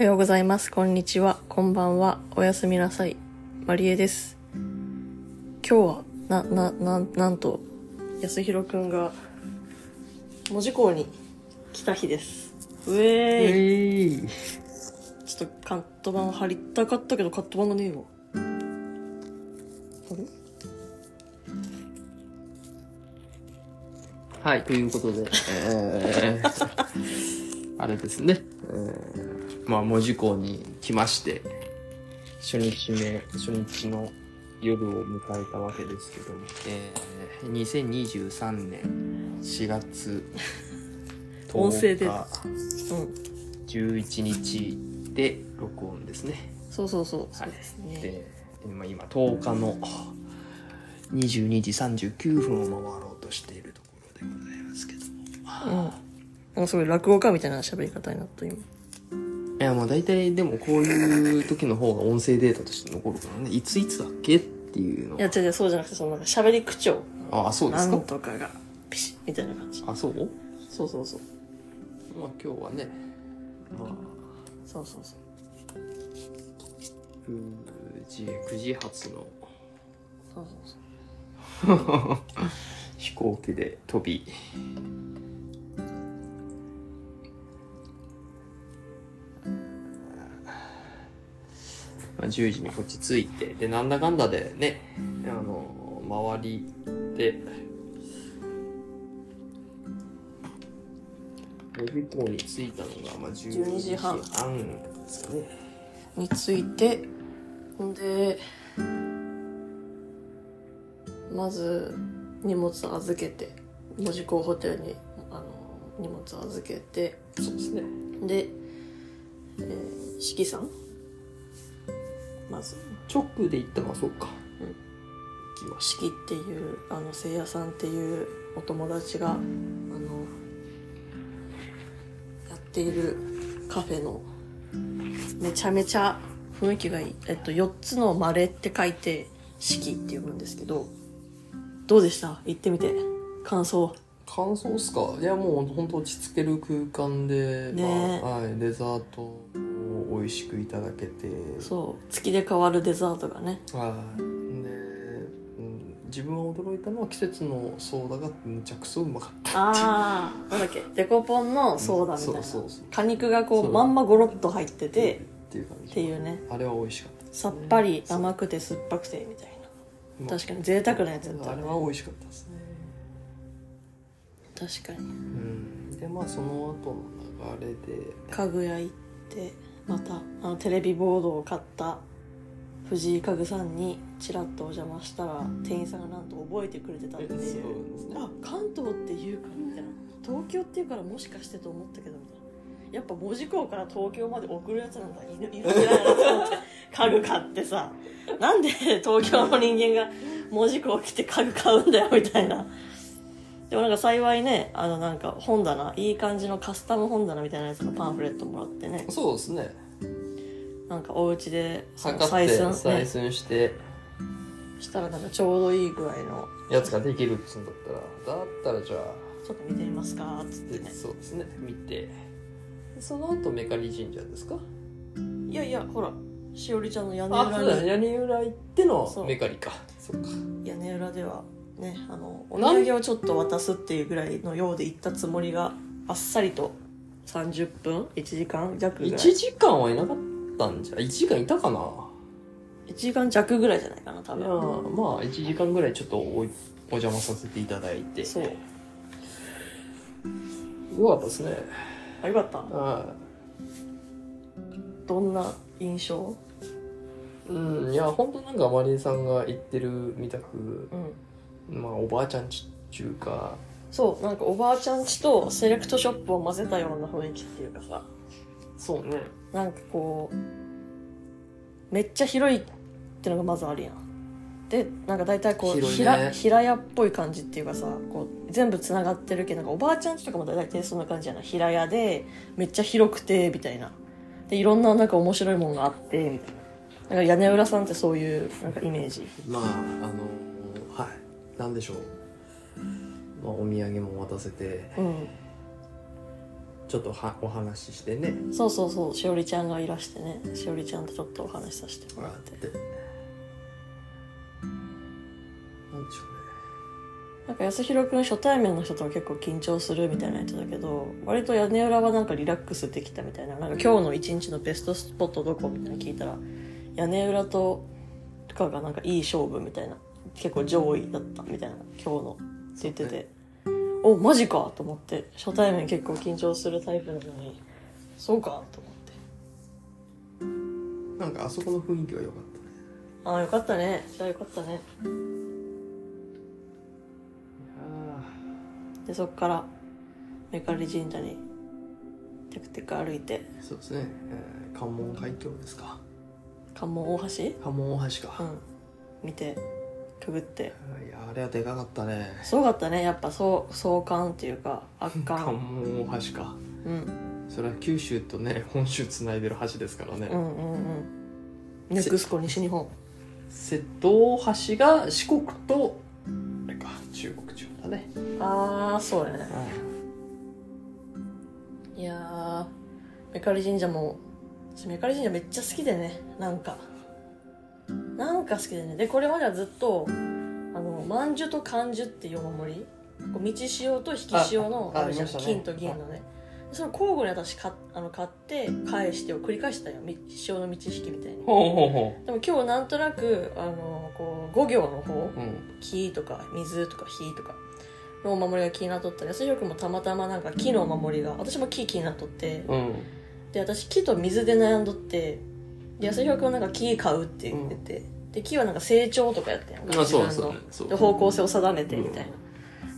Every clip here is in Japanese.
おはようございます。こんにちは。こんばんは。おやすみなさい。マリエです。今日は、な、な、な、なんと、安弘くんが、文字工に来た日です。うえーい。ちょっとカット版貼りたかったけど、カット版がねえわ。あれ？はい、ということで、えー、あれですね、えー、まあ、文字工に来まして、初日目、初日の夜を迎えたわけですけども、えー、2023年4月音声で10日うん。11日で録音ですね。そうそうそう。そはいうですね。で、まあ、今10日の22時39分を回ろうとしているところでございますけども。うん。なんかすごい落語家みたいな喋り方になった今。いや、まあ大体でもこういう時の方が音声データとして残るからね。いついつだっけっていうのいや、違う違う、そうじゃなくて、そのなんか喋り口調。あ、あそうでなんすか？とかが、ピシッみたいな感じ。あ、そう？そうそうそう。まあ今日はね、まあ、そうそうそう。9時、9時発のそうそうそう。飛行機で飛び、まあ、10時にこっち着いて、で、なんだかんだでね、あの、周りで、予備校に着いたのが、まあ、12 12時半ですかね。について、ほんで、まず、荷物預けて、門司港ホテルに、あの、荷物預けて、そうですね。で、えー、四季さんまず、直で行ったのはそうか。うんっていう、あの、せいやさんっていうお友達が、あの、やっているカフェの、めちゃめちゃ雰囲気がいい。えっと、4つのマレって書いて、四季って読むんですけど、どうでした？行ってみて。感想。感想っすか？いやもう本当落ち着ける空間で、ねまあはい、デザートを美味しくいただけて。そう。月で変わるデザートがね。はい。で、うん、自分は驚いたのは季節のソーダがむちゃくそうまかったあー、なんだっけ、デコポンのソーダみたいな。そうそうそう。果肉がこう、まんまゴロッと入ってて、っていう感じ。っていうね。あれは美味しかったですさっぱり甘くて酸っぱくてみたいな。確かに。贅沢なやつだったね。あれは美味しかったですね。確かに。うん。でまあその後の流れで。家具屋行ってまたあのテレビボードを買った藤井家具さんにちらっとお邪魔したら店員さんがなんと覚えてくれてたっていう。そうですね。あ関東って言うかみたいな。東京っていうからもしかしてと思ったけどみたいな。やっぱ門司港から東京まで送るやつなんだ。いるいるんじゃないのと思って。家具買ってさ。なんで東京の人間が門司港来て家具買うんだよみたいなでもなんか幸いねあのなんか本棚いい感じのカスタム本棚みたいなやつのパンフレットもらってね。そうですね。なんかお家でて採寸、ね。採、寸して。したらなんかちょうどいい具合の。やつができるっつうんだったらだったらじゃあちょっと見てみますかっつってでねそうですね。見て。その後メカリ神社ですか？いやいやほらしおりちゃんの屋根裏に。屋根裏行ってのメカリか。そうか。屋根裏ではねあのお土産をちょっと渡すっていうぐらいのようで行ったつもりがあっさりと30分1時間弱ぐらい。1時間はいなかったんじゃ1時間いたかな？1時間弱ぐらいじゃないかな多分。まあ1時間ぐらいちょっとおお邪魔させていただいて。そう。よかったですね。あよかった。はどんな印象？いうんいや本当なんかマリエさんが言ってるみたくうんまあおばあちゃんちっちゅうか。そうなんかおばあちゃん家とセレクトショップを混ぜたような雰囲気っていうかさ。そうね。なんかこうめっちゃ広いってのがまずあるやん。でなんか大体こう、平平屋っぽい感じっていうかさこう全部つながってるけどなんかおばあちゃん家とかも大体そんな感じやな。平屋でめっちゃ広くてみたいな。でいろんななんか面白いもんがあってみたいな。なんか屋根裏さんってそういうなんかイメージ。まああのはいなんでしょう、まあ、お土産も渡せて。うん。ちょっとはお話ししてね。そうそうそうしおりちゃんがいらしてね。しおりちゃんとちょっとお話しさせてもらって。なんでしょなんか安弘くん初対面の人とは結構緊張するみたいなやつだけど割と屋根裏はなんかリラックスできたみたいな。なんか今日の一日のベストスポットどこ？みたいなの聞いたら屋根裏ととかがなんかいい勝負みたいな結構上位だったみたいな今日のって言ってて、おマジかと思って。初対面結構緊張するタイプなのに。そうかと思って。なんかあそこの雰囲気は良かったね。ああよかったね。じゃあよかったね。でそっからメカリ神社にテクテク歩いて。ーそうですね、えー関門海峡ですか。関門大橋？関門大橋か、うん。見てくぐって。いやあれはでかかったね。すごかったね。やっぱそう壮観っていうか圧関巻門大橋か。うん。それは九州とね本州つないでる橋ですからね、うんうんうん。ネクスコ西日本。瀬戸大橋が四国とあれか中国地方だね、ああそうやね。いやーメカリ神社も私メカリ神社めっちゃ好きでねなんかなんか好きでね。でこれまではずっとあの万寿と漢寿っていうお守り。こう道潮と引き潮のああるじゃん、ね。金と銀のね。その交互に私かあの買って返してを繰り返したよ。み潮の満ち引きみたいに。ほうほうほでも今日なんとなくあのこう5行の方ううん。木とか水とか火とかのお守りが気になっとった安弘君もたまたまなんか木のお守りが私も木気になっとって。うん。で私木と水で悩んどってで安弘君はなんか木買うって言ってて、で木はなんか成長とかやってんやんかあそう自分の。そうで方向性を定めてみたいな、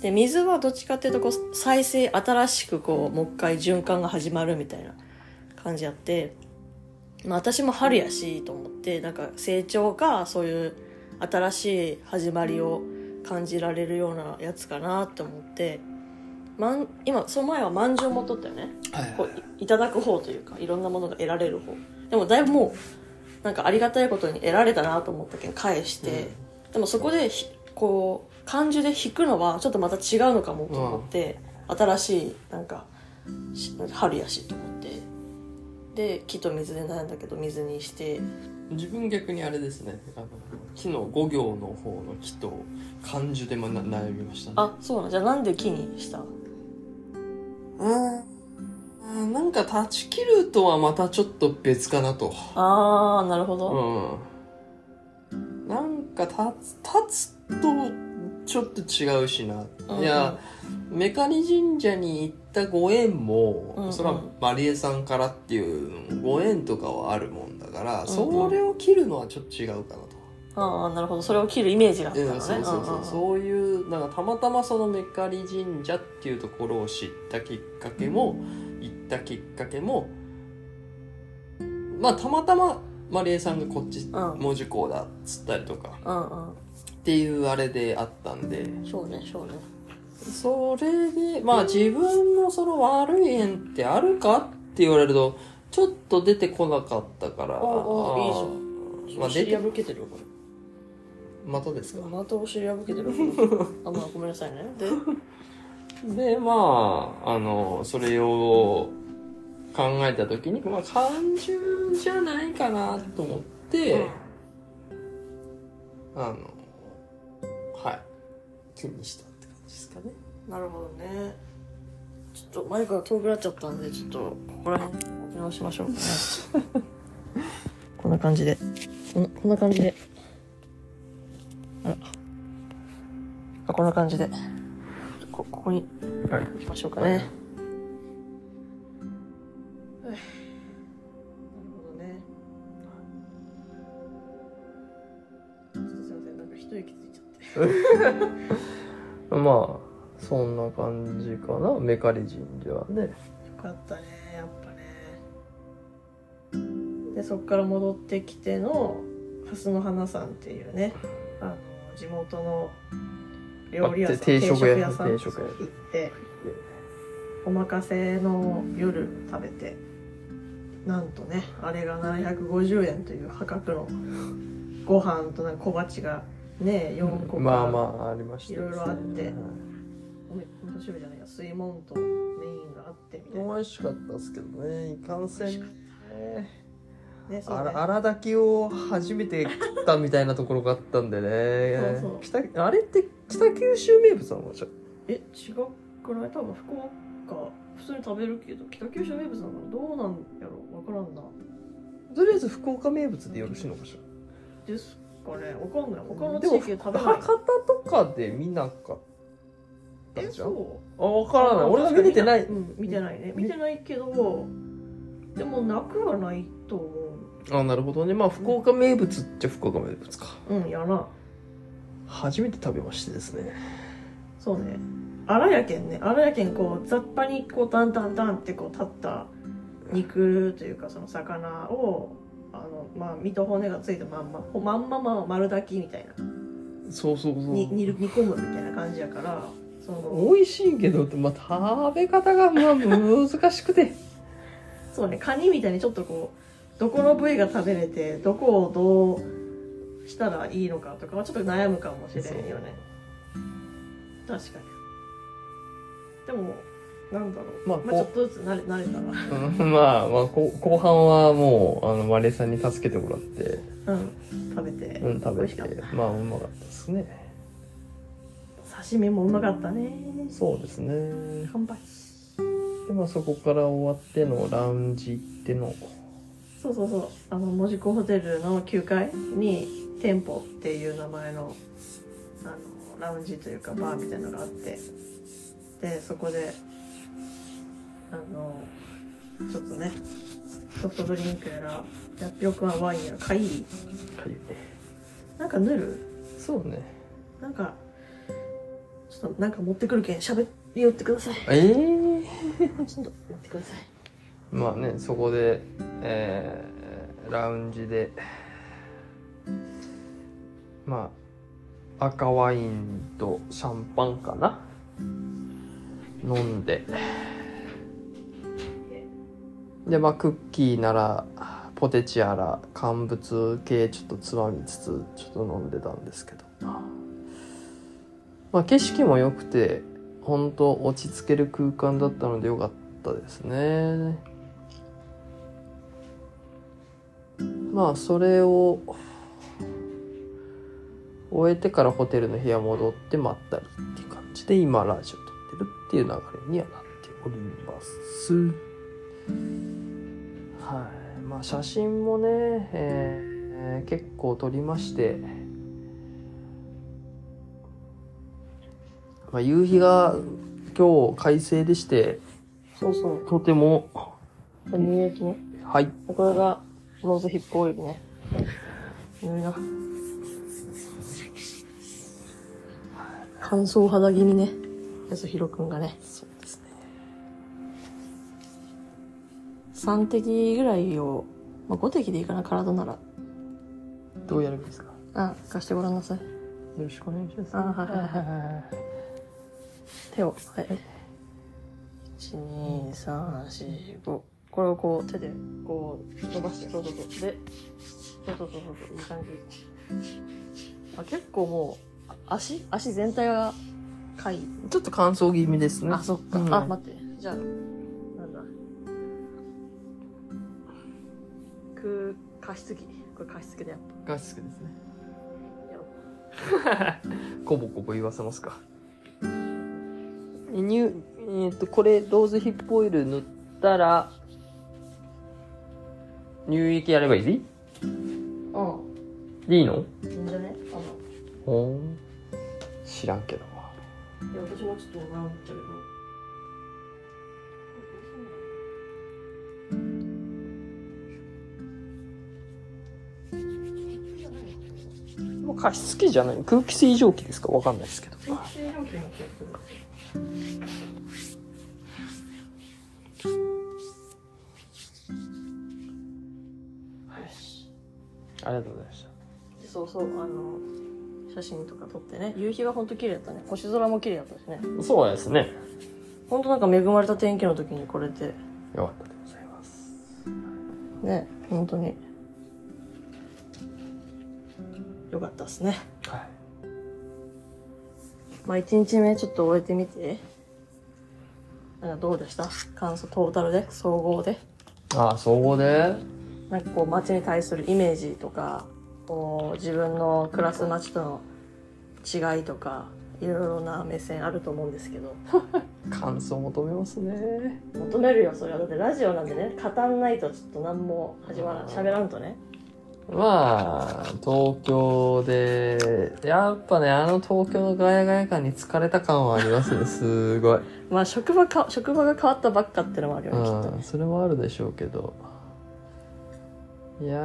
で水はどっちかっていうとこう再生新しくこうもう一回循環が始まるみたいな感じやって、まあ、私も春やしと思ってなんか成長かそういう新しい始まりを感じられるようなやつかなって思ってまん今その前はまんじゅう持っとったよね。はい。こういいただく方というかいろんなものが得られる方でもだいぶもうなんかありがたいことに得られたなと思ったけど返して、でもそこでひこう漢字で引くのはちょっとまた違うのかもと思って、新しいなんかし春やしと思って。で木と水で悩んだけど水にして。自分逆にあれですね。あの木の五行の方の木と漢字でもな悩みましたね。あそうなんじゃあなんで木にした？うんなんか断ち切るとはまたちょっと別かなと。ああなるほど、うん。なんか立つ立つとちょっと違うしな、うんいやメカリ神社に行ったご縁も、うんうん。それはマリエさんからっていうご縁とかはあるもんだから、うんそれを切るのはちょっと違うかなと。ああなるほど。それを切るイメージがあったのね。うんそうそうそう、んんん。そういうなんかたまたまそのメカリ神社っていうところを知ったきっかけも行ったきっかけもまあたまたまマリエさんがこっちうん。文字工だっつったりとかうんっていうあれであったんで。うんそうねそうね。それでまあ自分のその悪い縁ってあるかって言われるとちょっと出てこなかったから。おおいいじゃん。まあ出て破けてるよこれ。またですか？またお尻破けてる あまあごめんなさいね。で？でまああのそれを考えた時にまあ単純じゃないかなと思って、あのはい。気にしたって感じですかね。なるほどね。ちょっとマイクが遠くなっちゃったんでちょっとここら辺置き直しましょうかね。こんな感じで。こんなこんな感じで。あら。あこんな感じで。こここにはい。置きましょうかね、はい一息ついちゃって。まあそんな感じかな。メカリ神社はね。よかったねやっぱね。でそっから戻ってきての蓮の花さんっていうね。あの地元の料理屋さんあ定食屋さん定食屋。行ってお任せの夜食べてなんとねあれが750円という破格のご飯となんか小鉢がね4個かまあまあありましたいろいろあって。はい。ごめんごめんなさい味噌汁じゃないや水門とメインがあってみたいな。美味しかったですけどねいかんせん。ねねそうね。あら荒炊きを初めて食ったみたいなところがあったんでね。そうそう。北あれって北九州名物なのじゃえ違うくない？多分福岡普通に食べるけど北九州名物なのどうなんやろ？わからんな。とりあえず福岡名物でよろしいのかしですかねわかんない他らの地域で食べない？博多とかで見なかったえじゃん？そう。あ分からない。俺が見れてない。うん、見てないね。見てないけどでもなくはないと思あなるほどね。まあ福岡名物っちゃ福岡名物か。ううんやな。初めて食べましてですね。そうね。荒やけんね。荒やけんこう雑把にこうダンダンダンってこう立った肉というかその魚をあのまあ身と骨がついたまんまほまんまま丸炊きみたいな。そうそうそう。に煮る煮込むみたいな感じやからその美味しいけど、まあ、食べ方がまあ難しくて。そうねカニみたいにちょっとこうどこの部位が食べれてどこをどうしたらいいのかとかはちょっと悩むかもしれんよね。確かに。でもなんだろう、まあまあ、ちょっとずつ慣れ慣れたらうんまあまあこ後半はもうあのマレーさんに助けてもらって。うん。食べて、うん食べて。まあうまかったですね。刺身もうまかったね。そうですね。乾杯。でまあそこから終わってのラウンジ行っての。そうそうそう。あの門司港ホテルの9階に店舗っていう名前のあのラウンジというかバーみたいなのがあって。でそこであのちょっとねソフトドリンクやら薬力はワインやら買いかゆいねなんか塗る？そうね。なんかちょっとなんか持ってくるけん喋り寄ってください。ええちょっと持ってください。まあねそこで、えーラウンジでまあ赤ワインとシャンパンかな飲んで。でまあクッキーならポテチやら乾物系ちょっとつまみつつちょっと飲んでたんですけど。まあ景色も良くて本当落ち着ける空間だったので良かったですね。まあそれを終えてからホテルの部屋戻ってまったりっていう感じで今ラジオ撮ってるっていう流れにはなっております。はい。まあ写真もね、えー結構撮りまして。まあ、夕日が今日快晴でしてそうそう。とても乳液ね。はい。これがローズヒップオイルね。いろいろ乾燥肌気味ね安弘くんがね。そうですね。3滴ぐらいを、まあ、5滴でいいかな体なら。どうやればいいですか？あ貸してごらんなさい。よろしくお願いします。あはいはいはい。手をはい。12345これをこう手でこう伸ばしてそうそうそうでそうそうそうそうそういい感じ。あ結構もうあ足足全体がかいちょっと乾燥気味ですね。あそっか、うん。あ待って。じゃあなんだ。く加湿器。これ加湿器だやっガスクですね。ぱやろうコボコボ言わせますか。乳えっ、とこれローズヒップオイル塗ったら乳液やればいい？うんでいいの？いいんじゃねあの。ほん。知らんけどいや私もちょっと迷ったけど。もう加湿器じゃない？空気清浄機ですか？わかんないですけど。水性料金の気がするありがとうございましそうそうあの写真とか撮ってね。夕日が本当綺麗だったね。星空も綺麗だったしね。たそうですね。本当なんか恵まれた天気の時にこれで。よかったでございます。ね本当に。よかったですね。はい。まあ1日目ちょっと終えてみて。なんかどうでした？感想トータルで？総合で？ああ、総合で？なんかこう街に対するイメージとかこう自分の暮らす街との違いとかいろいろな目線あると思うんですけど 感想求めますね。求めるよそれはだってラジオなんでね語んないとちょっと何も始まらん喋らんとねまあ、東京で、やっぱね、あの東京のガヤガヤ感に疲れた感はありますね、すごい。まあ職場か職場が変わったばっかってのもあるよねきっとうん、それもあるでしょうけど。いや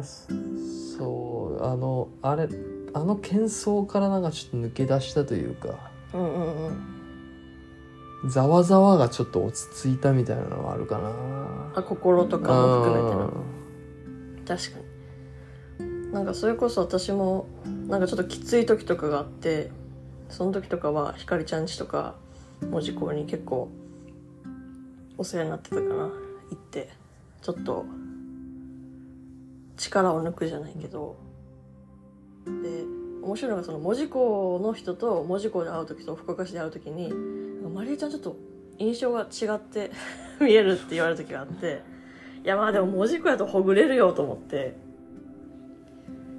ー、そそう、あの、あれ、あの喧騒からなんかちょっと抜け出したというか、うんうんうん。ざわざわがちょっと落ち着いたみたいなのはあるかな。あ心とかも含めてなうん。確かに。なんかそれこそ私もなんかちょっときつい時とかがあってその時とかはひかりちゃんちとか門司港に結構お世話になってたかな行ってちょっと力を抜くじゃないけどで面白いのがその門司港の人と門司港で会う時と福岡市で会う時に「マリエちゃんちょっと印象が違って 見える」って言われる時があっていやまあでも門司港やとほぐれるよと思って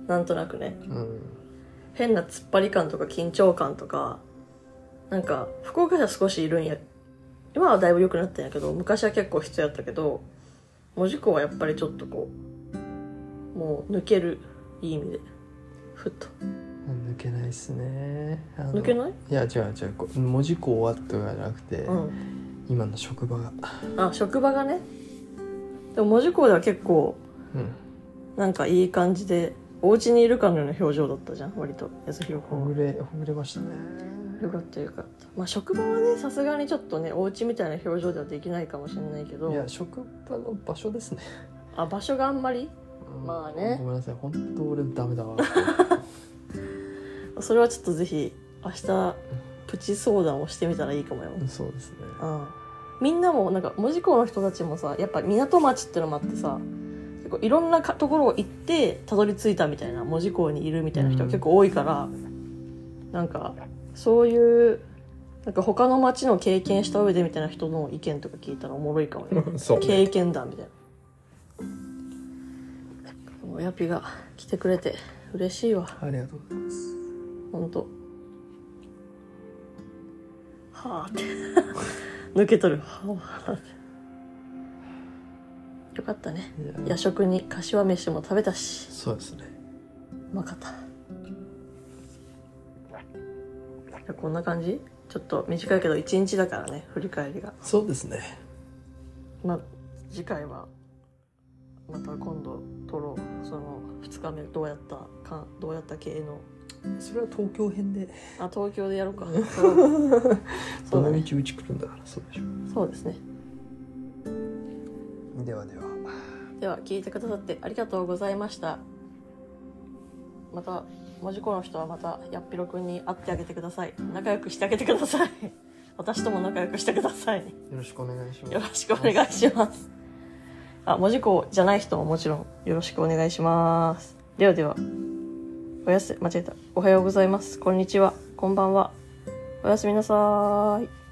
なんとなくねうん。変な突っ張り感とか緊張感とかなんか福岡市は少しいるんや今はだいぶ良くなったんやけど昔は結構必要やったけど門司港はやっぱりちょっとこうもう抜けるいい意味でふっと抜けないっすね。抜けない？いや、違う違う。文字工終わったとかじゃなくて、うん今の職場が。あ職場がねでも門司港では結構うん。なんかいい感じでお家にいるかのような表情だったじゃん割と安弘君はほぐれ、ほぐれましたね。よかったよかったまあ職場はねさすがにちょっとねお家みたいな表情ではできないかもしれないけどいや、職場の場所ですね。あ場所があんまり？うんまあね。ごめんなさい。本当俺ダメだわ。それはちょっとぜひ明日プチ相談をしてみたらいいかもよ、そうですね。うん、みんなもなんか門司港の人たちもさやっぱ港町ってのもあってさ結構いろんなかところを行ってたどり着いたみたいな門司港にいるみたいな人が結構多いから、なんかそういうなんか他の町の経験した上でみたいな人の意見とか聞いたらおもろいかもね。そうね。経験談みたいな親ピが来てくれて嬉しいわ。ありがとうございます。本当。はあって。抜けとる。はあって。よかったね。夜食に柏飯も食べたし。そうですね。うまかった。じゃあこんな感じ？ちょっと短いけど1日だからね振り返りが。そうですね。まあ次回はまた今度撮ろうその2日目どうやったかどうやった系の？それは東京編で。あ東京でやろうか。そうだね。どの道うち来るんだから、そうでしょそうですね。ではでは。では聞いてくださってありがとうございました。また文字工の人はまたやっぴろくんに会ってあげてください。仲良くしてあげてください。私とも仲良くしてください。よろしくお願いします。よろしくお願いします。あ文字工じゃない人ももちろんよろしくお願いしますではでは。おやす間違えた。おはようございます。こんにちは。こんばんは。おやすみなさーい。